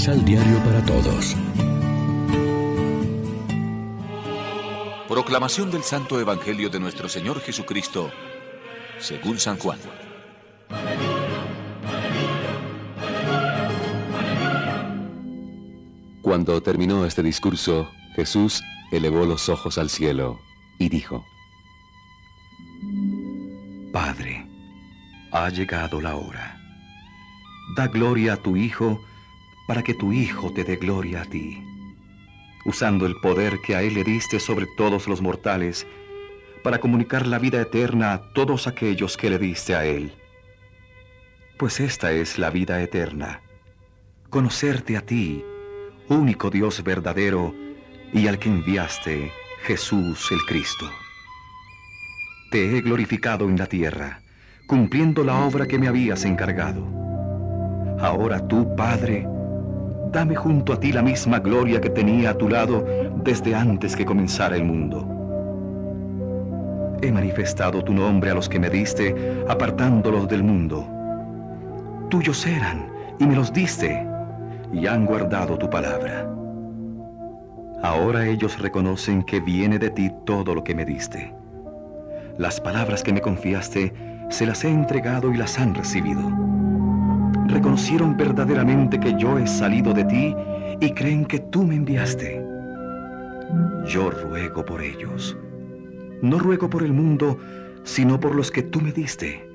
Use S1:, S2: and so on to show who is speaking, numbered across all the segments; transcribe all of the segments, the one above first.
S1: Misal Diario para Todos.
S2: Proclamación del Santo Evangelio de nuestro Señor Jesucristo, según San Juan.
S3: Cuando terminó este discurso, Jesús elevó los ojos al cielo y dijo,
S4: Padre, ha llegado la hora. Da gloria a tu Hijo para que tu Hijo te dé gloria a ti, usando el poder que a Él le diste sobre todos los mortales, para comunicar la vida eterna a todos aquellos que le diste a Él. Pues esta es la vida eterna, conocerte a ti, único Dios verdadero, y al que enviaste, Jesús el Cristo. Te he glorificado en la tierra, cumpliendo la obra que me habías encargado. Ahora tú, Padre, dame junto a ti la misma gloria que tenía a tu lado desde antes que comenzara el mundo. He manifestado tu nombre a los que me diste, apartándolos del mundo. Tuyos eran, y me los diste, y han guardado tu palabra. Ahora ellos reconocen que viene de ti todo lo que me diste. Las palabras que me confiaste, se las he entregado y las han recibido. Reconocieron verdaderamente que yo he salido de ti y creen que tú me enviaste. Yo ruego por ellos. No ruego por el mundo, sino por los que tú me diste,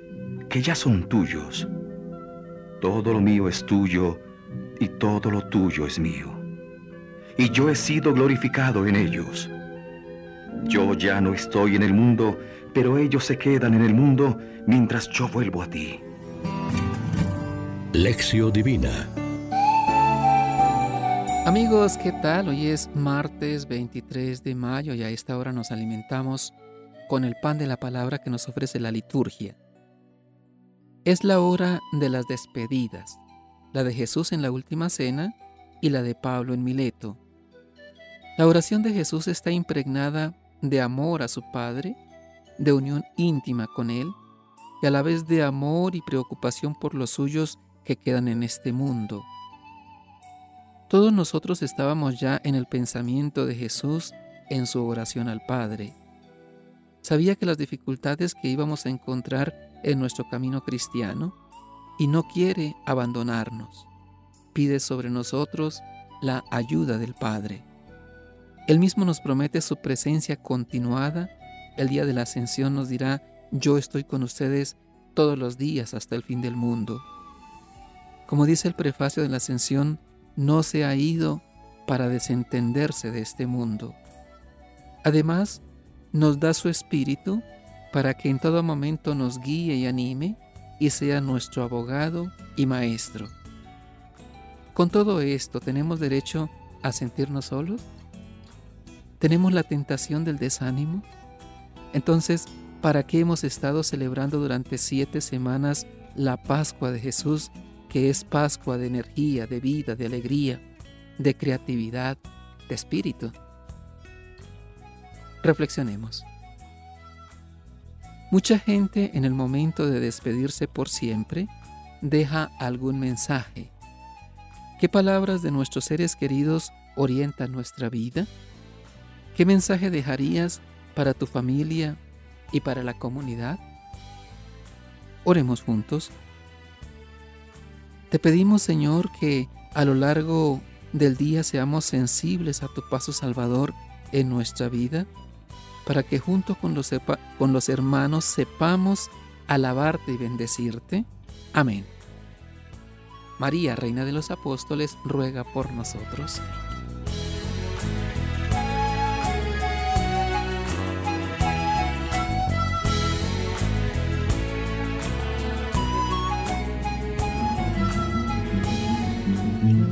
S4: que ya son tuyos. Todo lo mío es tuyo y todo lo tuyo es mío y yo he sido glorificado en ellos. Yo ya no estoy en el mundo, pero ellos se quedan en el mundo mientras yo vuelvo a ti.
S1: Lección Divina
S5: Amigos, ¿qué tal? Hoy es martes 23 de mayo y a esta hora nos alimentamos con el pan de la palabra que nos ofrece la liturgia. Es la hora de las despedidas, la de Jesús en la última cena y la de Pablo en Mileto. La oración de Jesús está impregnada de amor a su Padre, de unión íntima con Él y a la vez de amor y preocupación por los suyos que quedan en este mundo. Todos nosotros estábamos ya en el pensamiento de Jesús en su oración al Padre. Sabía que las dificultades que íbamos a encontrar en nuestro camino cristiano y no quiere abandonarnos. Pide sobre nosotros la ayuda del Padre. Él mismo nos promete su presencia continuada. El día de la ascensión nos dirá, yo estoy con ustedes todos los días hasta el fin del mundo. Como dice el prefacio de la ascensión, no se ha ido para desentenderse de este mundo. Además, nos da su espíritu para que en todo momento nos guíe y anime y sea nuestro abogado y maestro. Con todo esto, ¿tenemos derecho a sentirnos solos? ¿Tenemos la tentación del desánimo? Entonces, ¿para qué hemos estado celebrando durante siete semanas la Pascua de Jesús, que es Pascua de energía, de vida, de alegría, de creatividad, de espíritu? Reflexionemos. Mucha gente en el momento de despedirse por siempre deja algún mensaje. ¿Qué palabras de nuestros seres queridos orientan nuestra vida? ¿Qué mensaje dejarías para tu familia y para la comunidad? Oremos juntos. Te pedimos, Señor, que a lo largo del día seamos sensibles a tu paso salvador en nuestra vida, para que junto con los, con los hermanos sepamos alabarte y bendecirte. Amén. María, Reina de los Apóstoles, ruega por nosotros.